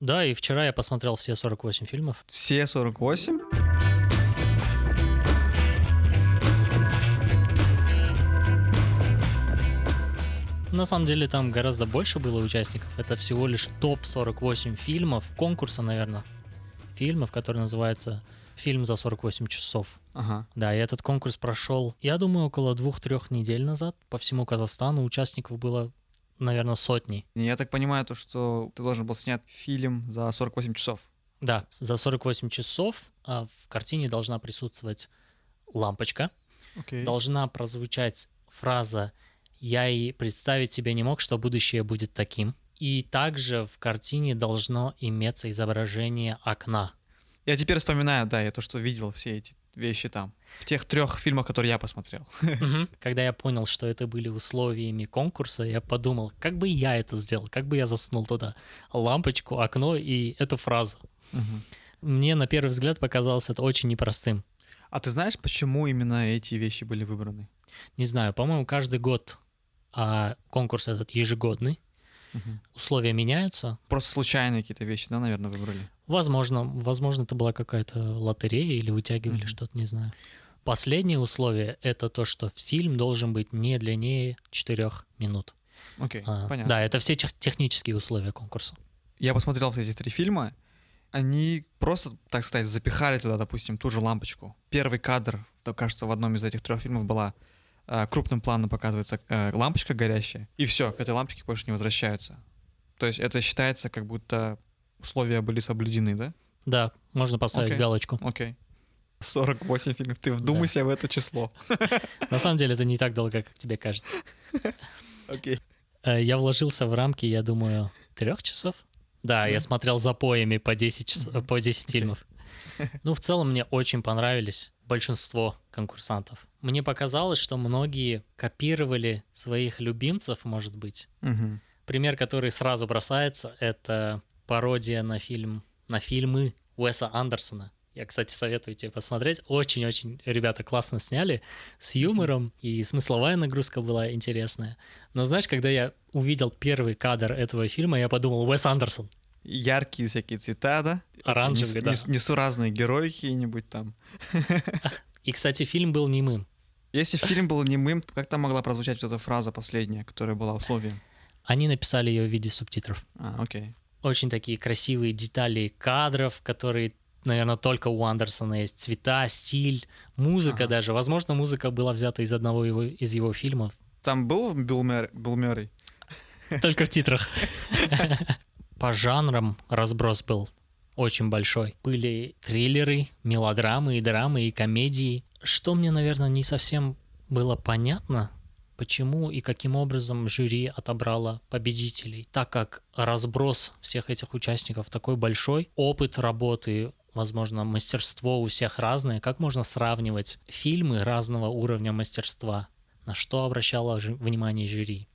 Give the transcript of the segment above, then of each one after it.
Да, и вчера я посмотрел все 48 фильмов. Все 48? На самом деле там гораздо больше было участников. Это всего лишь топ-48 фильмов, конкурса, наверное, фильмов, который называется «Фильм за 48 часов». Ага. Да, и этот конкурс прошел, я думаю, около двух-трех недель назад. По всему Казахстану участников было, наверное, сотни. Я так понимаю, то, что ты должен был снять фильм за 48 часов. Да, за 48 часов а, в картине должна присутствовать лампочка, Окей. должна прозвучать фраза «Я и представить себе не мог, что будущее будет таким». И также в картине должно иметься изображение окна. Я теперь вспоминаю, да, я то, что видел все эти вещи там. В тех трех фильмах, которые я посмотрел. Когда я понял, что это были условиями конкурса, я подумал, как бы я это сделал, как бы я засунул туда лампочку, окно и эту фразу. Мне на первый взгляд показалось это очень непростым. А ты знаешь, почему именно эти вещи были выбраны? Не знаю, по-моему, каждый год а конкурс этот ежегодный, Мгм. условия меняются. Просто случайные какие-то вещи, да, наверное, выбрали? Возможно, возможно, это была какая-то лотерея или вытягивали Мгм. что-то, не знаю. Последнее условие — это то, что фильм должен быть не длиннее 4 минут. Окей, А, понятно. Да, это все тех- технические условия конкурса. Я посмотрел все эти три фильма, они просто, так сказать, запихали туда, допустим, ту же лампочку. Первый кадр, то, кажется, в одном из этих трех фильмов была э, крупным планом показывается э, лампочка горящая, и все, к этой лампочке больше не возвращаются. То есть это считается, как будто условия были соблюдены, да? Да, можно поставить Окей. галочку. Окей. 48 фильмов. Ты вдумайся в это число. На самом деле это не так долго, как тебе кажется. Окей. Э, Я вложился в рамки, я думаю, трех часов. Да, я Да? смотрел запоями по 10, часов, по 10 фильмов. Ну, в целом, мне очень понравились большинство конкурсантов. Мне показалось, что многие копировали своих любимцев, может быть. Мгм. Пример, который сразу бросается, это пародия на фильм, на фильмы Уэса Андерсона. Я, кстати, советую тебе посмотреть. Очень-очень ребята классно сняли, с юмором, и смысловая нагрузка была интересная. Но знаешь, когда я увидел первый кадр этого фильма, я подумал, Уэс Андерсон. Яркие всякие цвета, да? Оранжевый, Нес- да. нес- Несуразные герои какие-нибудь там. И, кстати, фильм был немым. Если фильм был немым, как там могла прозвучать вот эта фраза последняя, которая была условием? Они написали ее в виде субтитров. А, окей. Очень такие красивые детали кадров, которые, наверное, только у Андерсона есть. Цвета, стиль, музыка Ага. даже. Возможно, музыка была взята из одного его, из его фильмов. Там был Билл, Мэр- Билл Мюррей? Только в титрах. По жанрам разброс был очень большой. Были триллеры, мелодрамы и драмы, и комедии. Что мне, наверное, не совсем было понятно, почему и каким образом жюри отобрало победителей, так как разброс всех этих участников такой большой, опыт работы, возможно, мастерство у всех разное, как можно сравнивать фильмы разного уровня мастерства, на что обращало внимание жюри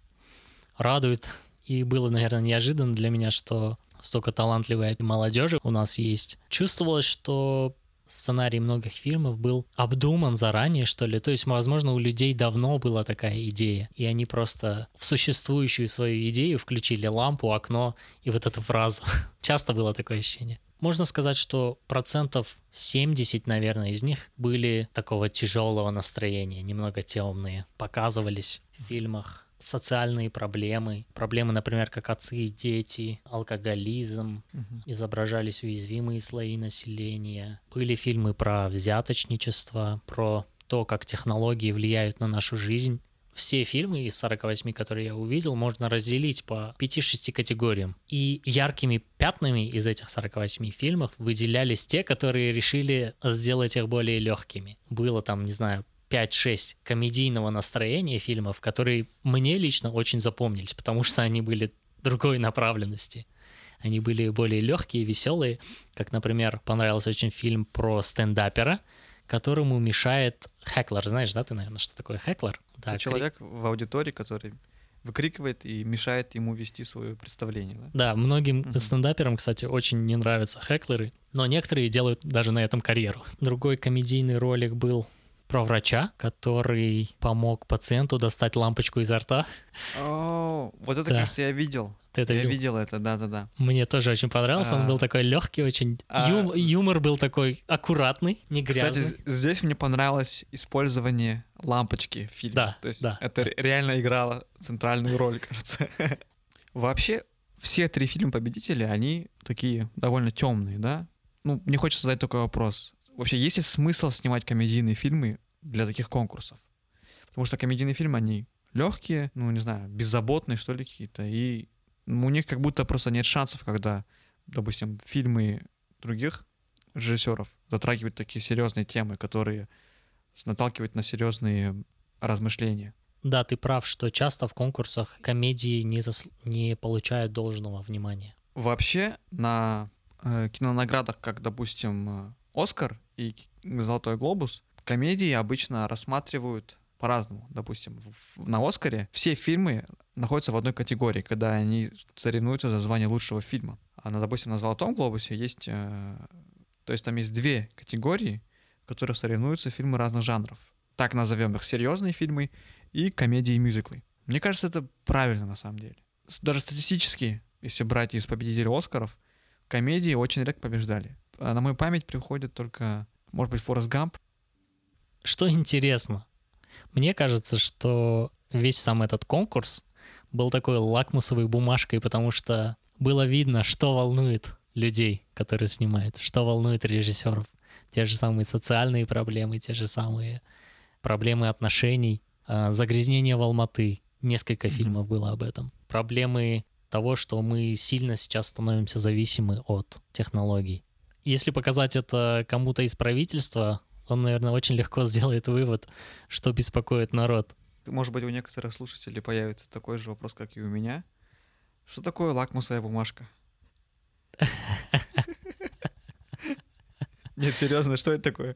радует. И было, наверное, неожиданно для меня, что столько талантливой молодежи у нас есть. Чувствовалось, что сценарий многих фильмов был обдуман заранее, что ли. То есть, возможно, у людей давно была такая идея, и они просто в существующую свою идею включили лампу, окно и вот эту фразу. Часто было такое ощущение. Можно сказать, что процентов 70, наверное, из них были такого тяжелого настроения, немного темные, показывались в фильмах социальные проблемы, проблемы, например, как отцы и дети, алкоголизм, Мгм. изображались уязвимые слои населения. Были фильмы про взяточничество, про то, как технологии влияют на нашу жизнь. Все фильмы из 48, которые я увидел, можно разделить по 5-6 категориям. И яркими пятнами из этих 48 фильмов выделялись те, которые решили сделать их более легкими. Было там, не знаю, 5-6 комедийного настроения фильмов, которые мне лично очень запомнились, потому что они были другой направленности. Они были более легкие, веселые, как, например, понравился очень фильм про стендапера, которому мешает хеклер. Знаешь, да, ты, наверное, что такое хеклер? Да, Это человек в аудитории, который выкрикивает и мешает ему вести свое представление, да? Да, многим Мгм. стендаперам, кстати, очень не нравятся хеклеры, но некоторые делают даже на этом карьеру. Другой комедийный ролик был про врача, который помог пациенту достать лампочку изо рта. О, вот это, Да. кажется, я видел. Ты это я видел? видел это, да-да-да. Мне тоже очень понравился. Он А. был такой легкий, очень. А. Ю- юмор был такой аккуратный, не грязный. Кстати, здесь мне понравилось использование лампочки в фильме. Да, То есть да. это ре- реально играло центральную роль, кажется. Вообще, все три фильма победителя, они такие довольно темные, да? Ну, мне хочется задать такой вопрос. Вообще, есть ли смысл снимать комедийные фильмы для таких конкурсов? Потому что комедийные фильмы, они легкие, ну, не знаю, беззаботные, что ли, какие-то. И у них как будто просто нет шансов, когда, допустим, фильмы других режиссеров затрагивают такие серьезные темы, которые наталкивают на серьезные размышления. Да, ты прав, что часто в конкурсах комедии не, зас- не получают должного внимания. Вообще на э, кинонаградах, как, допустим, э, Оскар и Золотой глобус, комедии обычно рассматривают по-разному. Допустим, на Оскаре все фильмы находятся в одной категории, когда они соревнуются за звание лучшего фильма. А, на, допустим, на Золотом глобусе есть... э, то есть там есть две категории, в которых соревнуются фильмы разных жанров. Так назовем их серьезные фильмы и комедии и мюзиклы. Мне кажется, это правильно на самом деле. Даже статистически, если брать из победителей Оскаров, комедии очень редко побеждали. А на мою память приходит только, может быть, Форест Гамп. Что интересно, мне кажется, что весь сам этот конкурс был такой лакмусовой бумажкой, потому что было видно, что волнует людей, которые снимают, что волнует режиссеров. Те же самые социальные проблемы, те же самые проблемы отношений, а, загрязнение в Алматы. Несколько фильмов было об этом. Проблемы того, что мы сильно сейчас становимся зависимы от технологий. Если показать это кому-то из правительства, он, наверное, очень легко сделает вывод, что беспокоит народ. Может быть, у некоторых слушателей появится такой же вопрос, как и у меня. Что такое лакмусовая бумажка? Нет, серьезно, что это такое?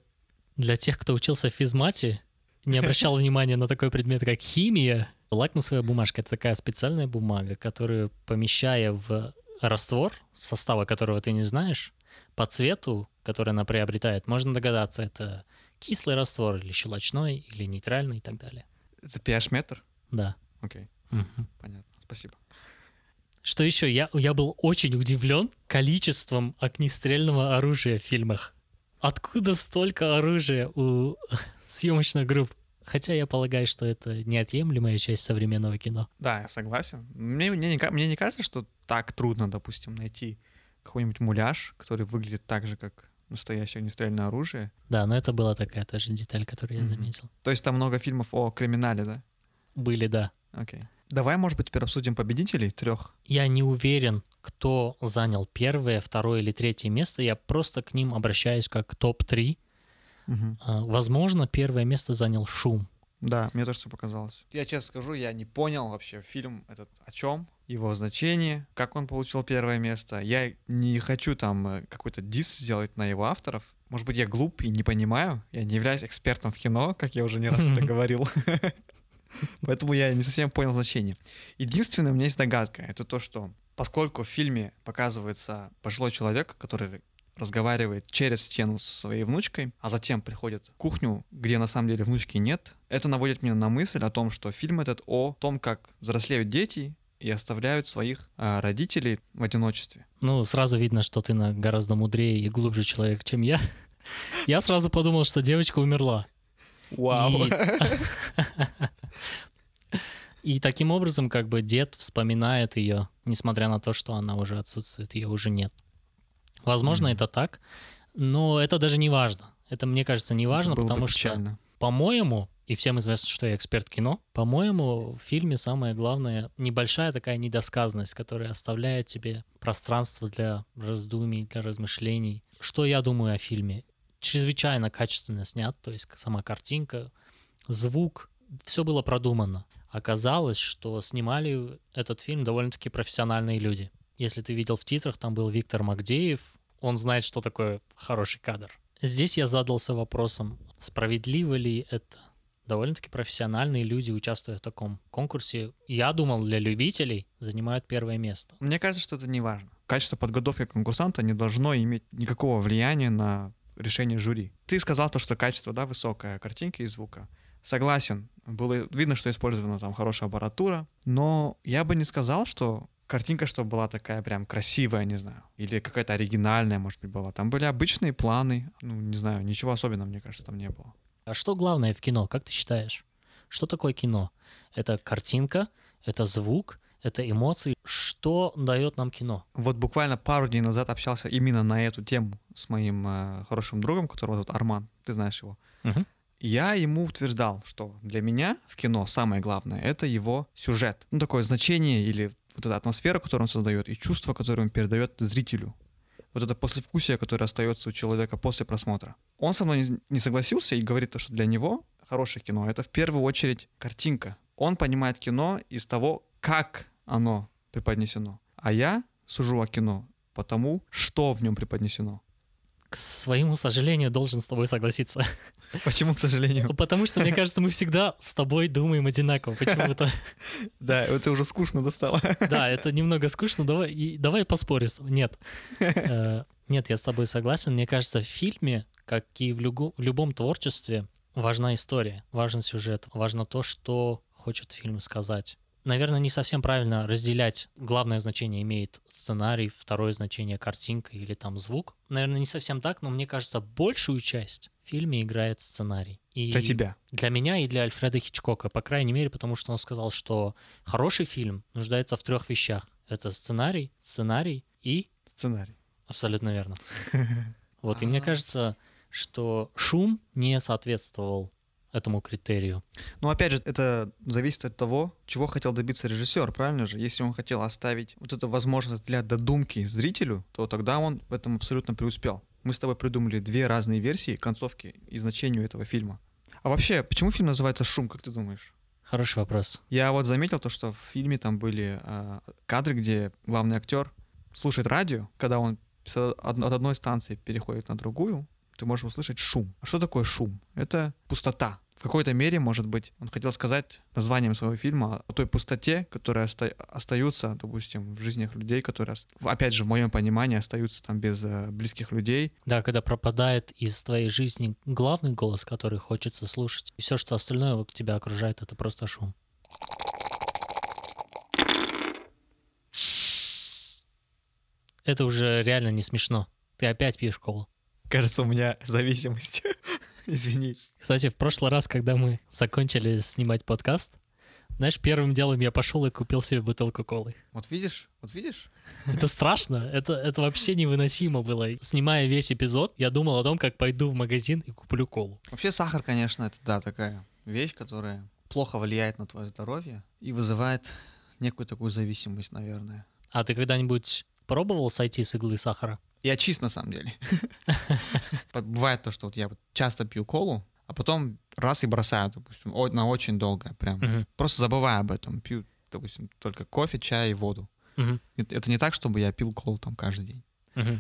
Для тех, кто учился в физмате, не обращал внимания на такой предмет, как химия, лакмусовая бумажка — это такая специальная бумага, которую, помещая в раствор, состава которого ты не знаешь, по цвету, который она приобретает, можно догадаться, это кислый раствор или щелочной, или нейтральный и так далее. Это pH-метр? Да. Окей, Мгм. понятно, спасибо. Что еще? Я, я был очень удивлен количеством огнестрельного оружия в фильмах. Откуда столько оружия у съемочных групп? Хотя я полагаю, что это неотъемлемая часть современного кино. Да, я согласен. Мне, мне, не, мне не кажется, что так трудно, допустим, найти какой-нибудь муляж, который выглядит так же, как настоящее огнестрельное оружие. Да, но это была такая тоже деталь, которую я Мгм. заметил. То есть там много фильмов о криминале, да? Были, да. Окей. Давай, может быть, теперь обсудим победителей трех. Я не уверен, кто занял первое, второе или третье место. Я просто к ним обращаюсь как топ-3. А, Возможно, первое место занял «Шум». Да, мне тоже все показалось. Я честно скажу, я не понял вообще фильм этот о чем, его значение, как он получил первое место. Я не хочу там э, какой-то дис сделать на его авторов. Может быть, я глуп и не понимаю. Я не являюсь экспертом в кино, как я уже не раз это говорил. Поэтому я не совсем понял значение. Единственное, у меня есть догадка. Это то, что поскольку в фильме показывается пожилой человек, который разговаривает через стену со своей внучкой, а затем приходит в кухню, где на самом деле внучки нет, это наводит меня на мысль о том, что фильм этот о том, как взрослеют дети и оставляют своих а, родителей в одиночестве. Ну, сразу видно, что ты на гораздо мудрее и глубже человек, чем я. Я сразу подумал, что девочка умерла. И- И таким образом, как бы дед вспоминает ее, несмотря на то, что она уже отсутствует, ее уже нет. Возможно, это так, но это даже не важно. Это, мне кажется, не важно, потому что, по-моему, и всем известно, что я эксперт кино, по-моему, в фильме самое главное небольшая такая недосказанность, которая оставляет тебе пространство для раздумий, для размышлений. Что я думаю о фильме? Чрезвычайно качественно снят, то есть сама картинка, звук, все было продумано. Оказалось, что снимали этот фильм довольно-таки профессиональные люди. Если ты видел в титрах, там был Виктор Магдеев, он знает, что такое хороший кадр. Здесь я задался вопросом, справедливо ли это? Довольно-таки профессиональные люди, участвуя в таком конкурсе, я думал, для любителей занимают первое место. Мне кажется, что это не важно. Качество подготовки конкурсанта не должно иметь никакого влияния на решение жюри. Ты сказал то, что качество, да, высокое, картинки и звука. Согласен. Было видно, что использована там хорошая аппаратура, но я бы не сказал, что картинка, чтобы была такая прям красивая, не знаю, или какая-то оригинальная, может быть, была. Там были обычные планы, ну, не знаю, ничего особенного, мне кажется, там не было. А что главное в кино, как ты считаешь? Что такое кино? Это картинка, это звук, это эмоции. Что дает нам кино? Вот буквально пару дней назад общался именно на эту тему с моим э, хорошим другом, которого зовут Арман, ты знаешь его. Мгм. Я ему утверждал, что для меня в кино самое главное — это его сюжет. Ну, такое значение или вот эта атмосфера, которую он создает, и чувство, которое он передает зрителю. Вот это послевкусие, которое остается у человека после просмотра. Он со мной не- согласился и говорит то, что для него хорошее кино — это в первую очередь картинка. Он понимает кино из того, как оно преподнесено. А я сужу о кино потому, что в нем преподнесено. К своему сожалению, должен с тобой согласиться. Почему, к сожалению? Потому что, мне кажется, мы всегда с тобой думаем одинаково. Почему-то. Да, это уже скучно достало. Да, это немного скучно. Давай, и- давай поспорим. Нет. Э, Нет, я с тобой согласен. Мне кажется, в фильме, как и в, люгу- в любом творчестве, важна история, важен сюжет, важно то, что хочет фильм сказать. Наверное, не совсем правильно разделять. Главное значение имеет сценарий, второе значение картинка или там звук. Наверное, не совсем так, но мне кажется, большую часть в фильме играет сценарий. И Для тебя. для меня и для Альфреда Хичкока, по крайней мере, потому что он сказал, что хороший фильм нуждается в трех вещах. Это сценарий, сценарий и... Сценарий. Абсолютно верно. Вот, и мне кажется, что шум не соответствовал этому критерию. Но опять же, это зависит от того, чего хотел добиться режиссер, правильно же? Если он хотел оставить вот эту возможность для додумки зрителю, то тогда он в этом абсолютно преуспел. Мы с тобой придумали две разные версии концовки и значению этого фильма. А вообще, почему фильм называется «Шум», как ты думаешь? Хороший вопрос. Я вот заметил то, что в фильме там были а, кадры, где главный актер слушает радио, когда он от одной станции переходит на другую, ты можешь услышать шум. А что такое шум? Это пустота. В какой-то мере, может быть, он хотел сказать названием своего фильма о той пустоте, которая оста- остаются, допустим, в жизнях людей, которые, опять же, в моем понимании, остаются там без э, близких людей. Да, когда пропадает из твоей жизни главный голос, который хочется слушать, и все, что остальное вот тебя окружает, это просто шум. Это уже реально не смешно. Ты опять пьешь колу. Кажется, у меня зависимость. Извини. Кстати, в прошлый раз, когда мы закончили снимать подкаст, знаешь, первым делом я пошел и купил себе бутылку колы. Вот видишь? Вот видишь? Это страшно, это, это вообще невыносимо было. Снимая весь эпизод, я думал о том, как пойду в магазин и куплю колу. Вообще сахар, конечно, это да, такая вещь, которая плохо влияет на твое здоровье и вызывает некую такую зависимость, наверное. А ты когда-нибудь пробовал сойти с иглы сахара? Я чист на самом деле. Бывает то, что вот я часто пью колу, а потом раз и бросаю, допустим, на очень долго, прям. Просто забываю об этом. Пью, допустим, только кофе, чай и воду. Это не так, чтобы я пил колу там каждый день.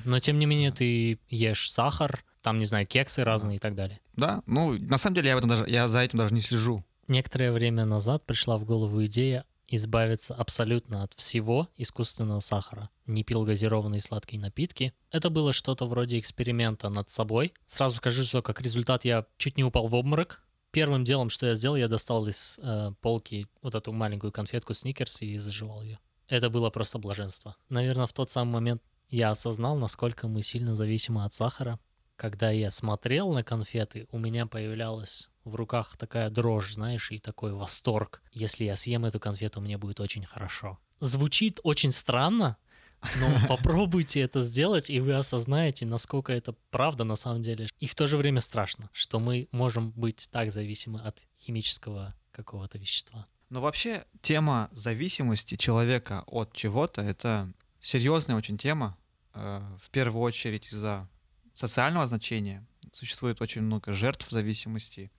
Но тем не менее ты ешь сахар, там, не знаю, кексы разные и так далее. Да, ну, на самом деле я, в этом даже, я за этим даже не слежу. Некоторое время назад пришла в голову идея избавиться абсолютно от всего искусственного сахара. Не пил газированные сладкие напитки. Это было что-то вроде эксперимента над собой. Сразу скажу, что как результат я чуть не упал в обморок. Первым делом, что я сделал, я достал из э, полки вот эту маленькую конфетку Сникерс и заживал ее. Это было просто блаженство. Наверное, в тот самый момент я осознал, насколько мы сильно зависимы от сахара. Когда я смотрел на конфеты, у меня появлялась в руках такая дрожь, знаешь, и такой восторг. Если я съем эту конфету, мне будет очень хорошо. Звучит очень странно, но попробуйте это сделать, и вы осознаете, насколько это правда на самом деле. И в то же время страшно, что мы можем быть так зависимы от химического какого-то вещества. Но вообще тема зависимости человека от чего-то — это серьезная очень тема. Э, В первую очередь из-за социального значения. Существует очень много жертв зависимости,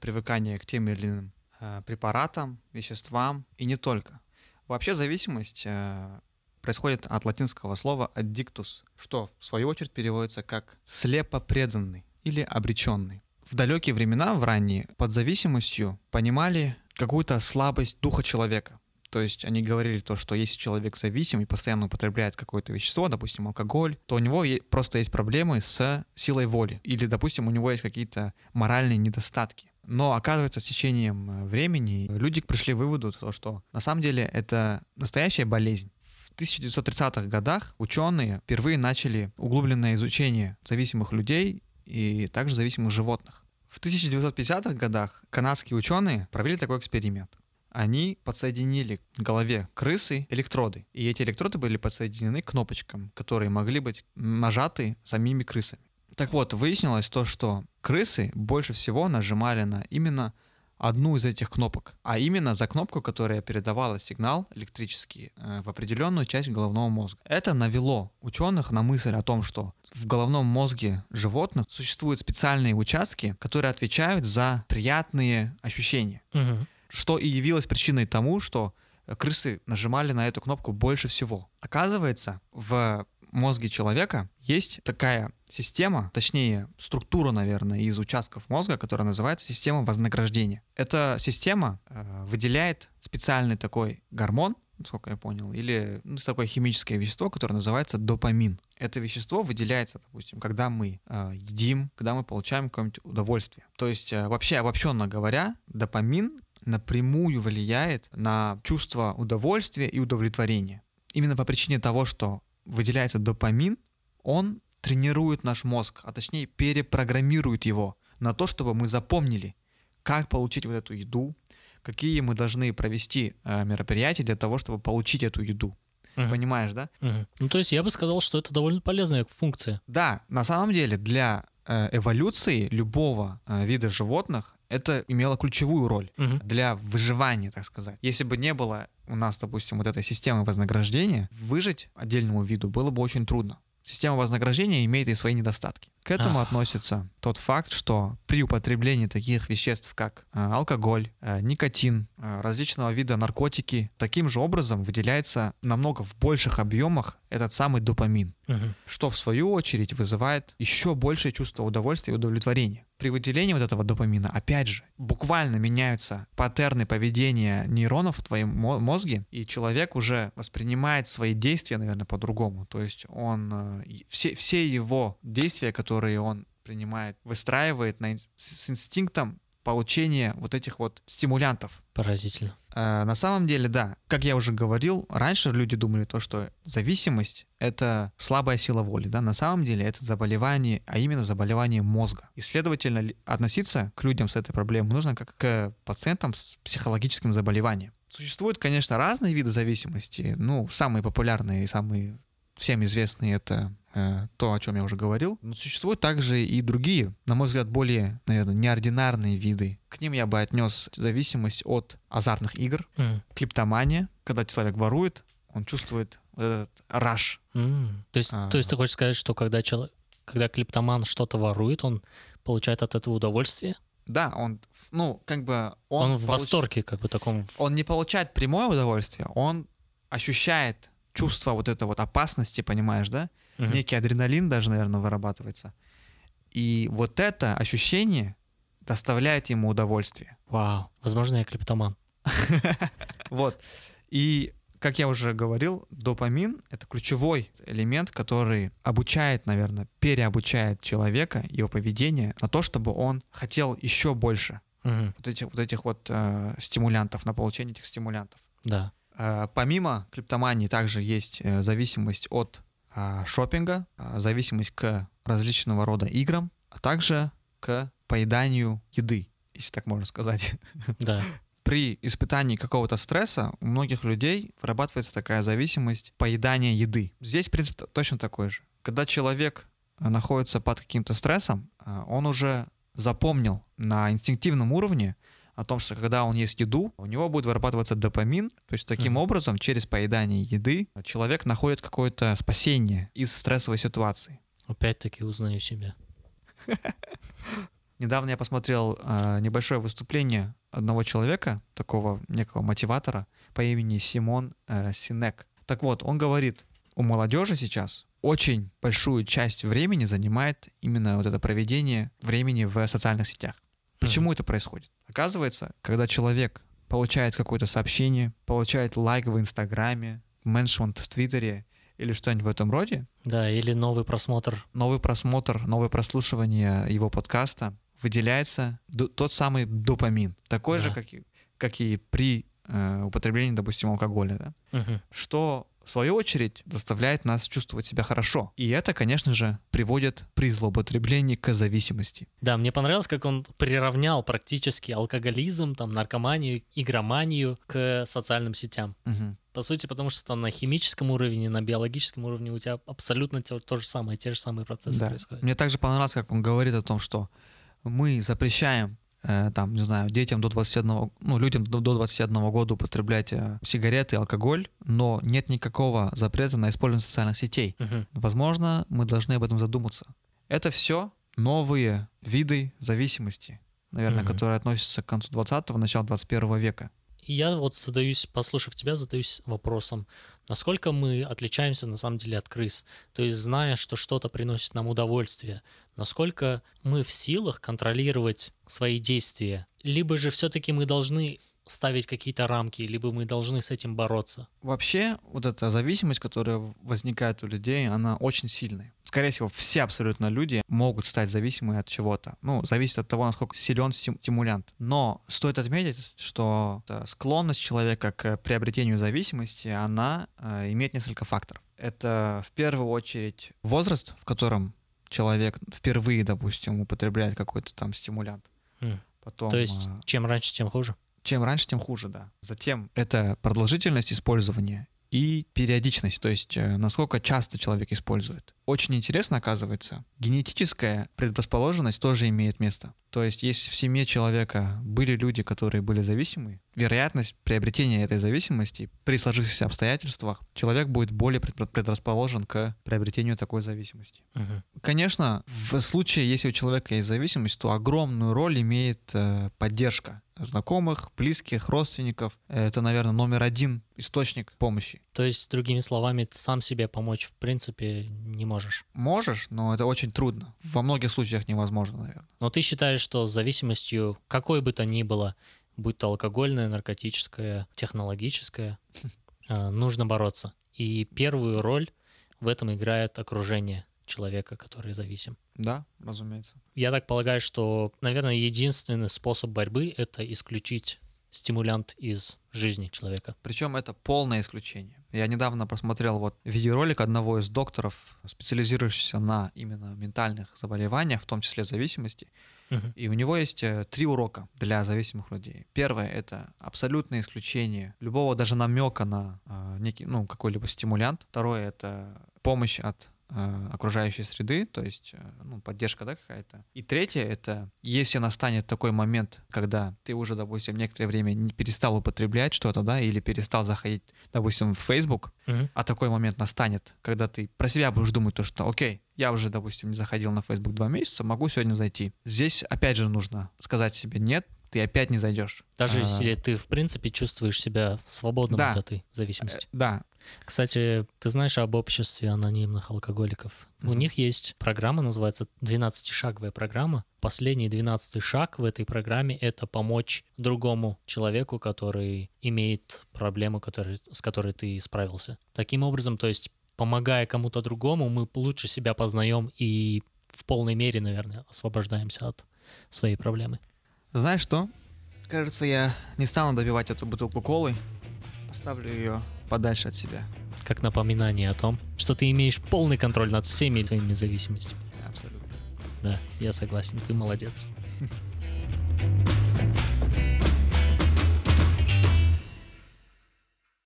привыкания к тем или иным э, препаратам, веществам и не только. Вообще зависимость э, происходит от латинского слова addictus, что в свою очередь переводится как слепо преданный или обреченный. В далекие времена, в ранние, под зависимостью понимали какую-то слабость духа человека. То есть они говорили то, что если человек зависим и постоянно употребляет какое-то вещество, допустим, алкоголь, то у него просто есть проблемы с силой воли. Или, допустим, у него есть какие-то моральные недостатки. Но оказывается, с течением э, времени люди пришли к выводу, что на самом деле это настоящая болезнь. В 1930-х годах ученые впервые начали углубленное изучение зависимых людей и также зависимых животных. В 1950-х годах канадские ученые провели такой эксперимент они подсоединили к голове крысы электроды. И эти электроды были подсоединены к кнопочкам, которые могли быть нажаты самими крысами. Так вот, выяснилось то, что крысы больше всего нажимали на именно одну из этих кнопок, а именно за кнопку, которая передавала сигнал электрический э, в определенную часть головного мозга. Это навело ученых на мысль о том, что в головном мозге животных существуют специальные участки, которые отвечают за приятные ощущения. Угу что и явилось причиной тому, что крысы нажимали на эту кнопку больше всего. Оказывается, в мозге человека есть такая система, точнее структура, наверное, из участков мозга, которая называется система вознаграждения. Эта система э, выделяет специальный такой гормон, насколько я понял, или ну, такое химическое вещество, которое называется допамин. Это вещество выделяется, допустим, когда мы э, едим, когда мы получаем какое-нибудь удовольствие. То есть, э, вообще обобщенно говоря, допамин напрямую влияет на чувство удовольствия и удовлетворения. Именно по причине того, что выделяется допамин, он тренирует наш мозг, а точнее перепрограммирует его на то, чтобы мы запомнили, как получить вот эту еду, какие мы должны провести э, мероприятия для того, чтобы получить эту еду. Угу. Понимаешь, да? Угу. Ну, то есть я бы сказал, что это довольно полезная функция. Да, на самом деле для э, эволюции любого э, вида животных это имело ключевую роль угу. для выживания, так сказать. Если бы не было у нас, допустим, вот этой системы вознаграждения, выжить отдельному виду было бы очень трудно. Система вознаграждения имеет и свои недостатки. К этому Ах. относится тот факт, что при употреблении таких веществ, как э, алкоголь, э, никотин, э, различного вида наркотики, таким же образом выделяется намного в больших объемах этот самый допамин, угу. что в свою очередь вызывает еще большее чувство удовольствия и удовлетворения при выделении вот этого допамина, опять же, буквально меняются паттерны поведения нейронов в твоем мозге, и человек уже воспринимает свои действия, наверное, по-другому. То есть он э, все, все его действия, которые он принимает, выстраивает на, с инстинктом получения вот этих вот стимулянтов. Поразительно. Э, на самом деле, да, как я уже говорил, раньше люди думали то, что зависимость — это слабая сила воли, да, на самом деле это заболевание, а именно заболевание мозга. И, следовательно, относиться к людям с этой проблемой нужно как к пациентам с психологическим заболеванием. Существуют, конечно, разные виды зависимости, ну, самые популярные и самые всем известные это то, о чем я уже говорил. Но существуют также и другие, на мой взгляд, более, наверное, неординарные виды. К ним я бы отнес зависимость от азартных игр, mm. клиптомания, когда человек ворует, он чувствует этот раш. Mm. То, есть, а, то есть ты хочешь сказать, что когда, человек, когда клиптоман что-то ворует, он получает от этого удовольствие? Да, он, ну, как бы... Он, он в получ... восторге, как бы таком... Он не получает прямое удовольствие, он ощущает чувство вот этой вот опасности, понимаешь, да? Угу. Некий адреналин даже, наверное, вырабатывается. И вот это ощущение доставляет ему удовольствие. Вау, возможно, я клептоман. Вот. И, как я уже говорил, допамин — это ключевой элемент, который обучает, наверное, переобучает человека, его поведение на то, чтобы он хотел еще больше вот этих вот, этих вот э, стимулянтов, на получение этих стимулянтов. Да. Э, помимо клиптомании также есть э, зависимость от шопинга, а, зависимость к различного рода играм, а также к поеданию еды, если так можно сказать. Да. При испытании какого-то стресса у многих людей вырабатывается такая зависимость поедания еды. Здесь принцип точно такой же. Когда человек находится под каким-то стрессом, он уже запомнил на инстинктивном уровне, о том, что когда он ест еду, у него будет вырабатываться допамин. То есть таким mm-hmm. образом, через поедание еды, человек находит какое-то спасение из стрессовой ситуации. Опять-таки узнаю себя. Недавно я посмотрел э, небольшое выступление одного человека, такого некого мотиватора по имени Симон э, Синек. Так вот, он говорит, у молодежи сейчас очень большую часть времени занимает именно вот это проведение времени в социальных сетях. Почему mm-hmm. это происходит? Оказывается, когда человек получает какое-то сообщение, получает лайк в Инстаграме, меншмент в Твиттере или что-нибудь в этом роде, Да, или новый просмотр. новый просмотр, новое прослушивание его подкаста, выделяется тот самый допамин, такой же, Да. как и, как и при э, употреблении, допустим, алкоголя, да? Мгм. что в свою очередь заставляет нас чувствовать себя хорошо. И это, конечно же, приводит при злоупотреблении к зависимости. Да, мне понравилось, как он приравнял практически алкоголизм, там, наркоманию, игроманию к социальным сетям. Мгм. По сути, потому что там на химическом уровне, на биологическом уровне у тебя абсолютно то, то же самое, те же самые процессы Да. происходят. Мне также понравилось, как он говорит о том, что мы запрещаем там, не знаю, детям до 21, ну, людям до до 21 года употреблять э, сигареты, алкоголь, но нет никакого запрета на использование социальных сетей. Мгм. Возможно, мы должны об этом задуматься. Это все новые виды зависимости, наверное, Мгм. которые относятся к концу 20-го, началу 21 века. Я вот задаюсь, послушав тебя, задаюсь вопросом, насколько мы отличаемся на самом деле от крыс? То есть, зная, что что-то приносит нам удовольствие, насколько мы в силах контролировать свои действия? Либо же все-таки мы должны ставить какие-то рамки, либо мы должны с этим бороться? Вообще, вот эта зависимость, которая возникает у людей, она очень сильная. Скорее всего, все абсолютно люди могут стать зависимы от чего-то. Ну, зависит от того, насколько силен стим- стимулянт. Но стоит отметить, что склонность человека к приобретению зависимости, она э, имеет несколько факторов. Это в первую очередь возраст, в котором человек впервые, допустим, употребляет какой-то там стимулянт. М. Потом, То есть, э, чем раньше, тем хуже? чем раньше, тем хуже, да. Затем это продолжительность использования и периодичность, то есть э, насколько часто человек использует. Очень интересно, оказывается, генетическая предрасположенность тоже имеет место. То есть если в семье человека были люди, которые были зависимы, вероятность приобретения этой зависимости при сложившихся обстоятельствах человек будет более пред- предрасположен к приобретению такой зависимости. Мгм. Конечно, в случае, если у человека есть зависимость, то огромную роль имеет э, поддержка знакомых, близких, родственников. Это, наверное, номер один источник помощи. То есть, другими словами, ты сам себе помочь в принципе не можешь. Можешь, но это очень трудно. Во многих случаях невозможно, наверное. Но ты считаешь, что с зависимостью, какой бы то ни было, будь то алкогольная, наркотическая, технологическая, э, нужно бороться. И первую роль в этом играет окружение человека, который зависим. Да, разумеется. Я так полагаю, что, наверное, единственный способ борьбы — это исключить стимулянт из жизни человека. Причем это полное исключение. Я недавно просмотрел вот видеоролик одного из докторов, специализирующихся на именно ментальных заболеваниях, в том числе зависимости. Мгм. И у него есть э, три урока для зависимых людей. Первое — это абсолютное исключение любого даже намека на э, некий, ну, какой-либо стимулянт. Второе — это помощь от окружающей среды, то есть э, ну, поддержка да, какая-то. И третье — это если настанет такой момент, когда ты уже, допустим, некоторое время не перестал употреблять что-то, да, или перестал заходить, допустим, в Facebook, Мгм. а такой момент настанет, когда ты про себя будешь думать, то, что окей, я уже, допустим, не заходил на Facebook два месяца, могу сегодня зайти. Здесь опять же нужно сказать себе нет, ты опять не зайдешь. Даже А, если ты, в принципе, чувствуешь себя свободным Да. от этой зависимости. э, Да, Кстати, ты знаешь об обществе анонимных алкоголиков? У Мгм. них есть программа, называется 12-шаговая программа. Последний 12 шаг в этой программе — это помочь другому человеку, который имеет проблему, который, с которой ты справился. Таким образом, то есть, помогая кому-то другому, мы лучше себя познаем и в полной мере, наверное, освобождаемся от своей проблемы. Знаешь что? Кажется, я не стану добивать эту бутылку колы. Поставлю ее подальше от себя. Как напоминание о том, что ты имеешь полный контроль над всеми твоими зависимостями. Абсолютно. Да, я согласен, ты молодец.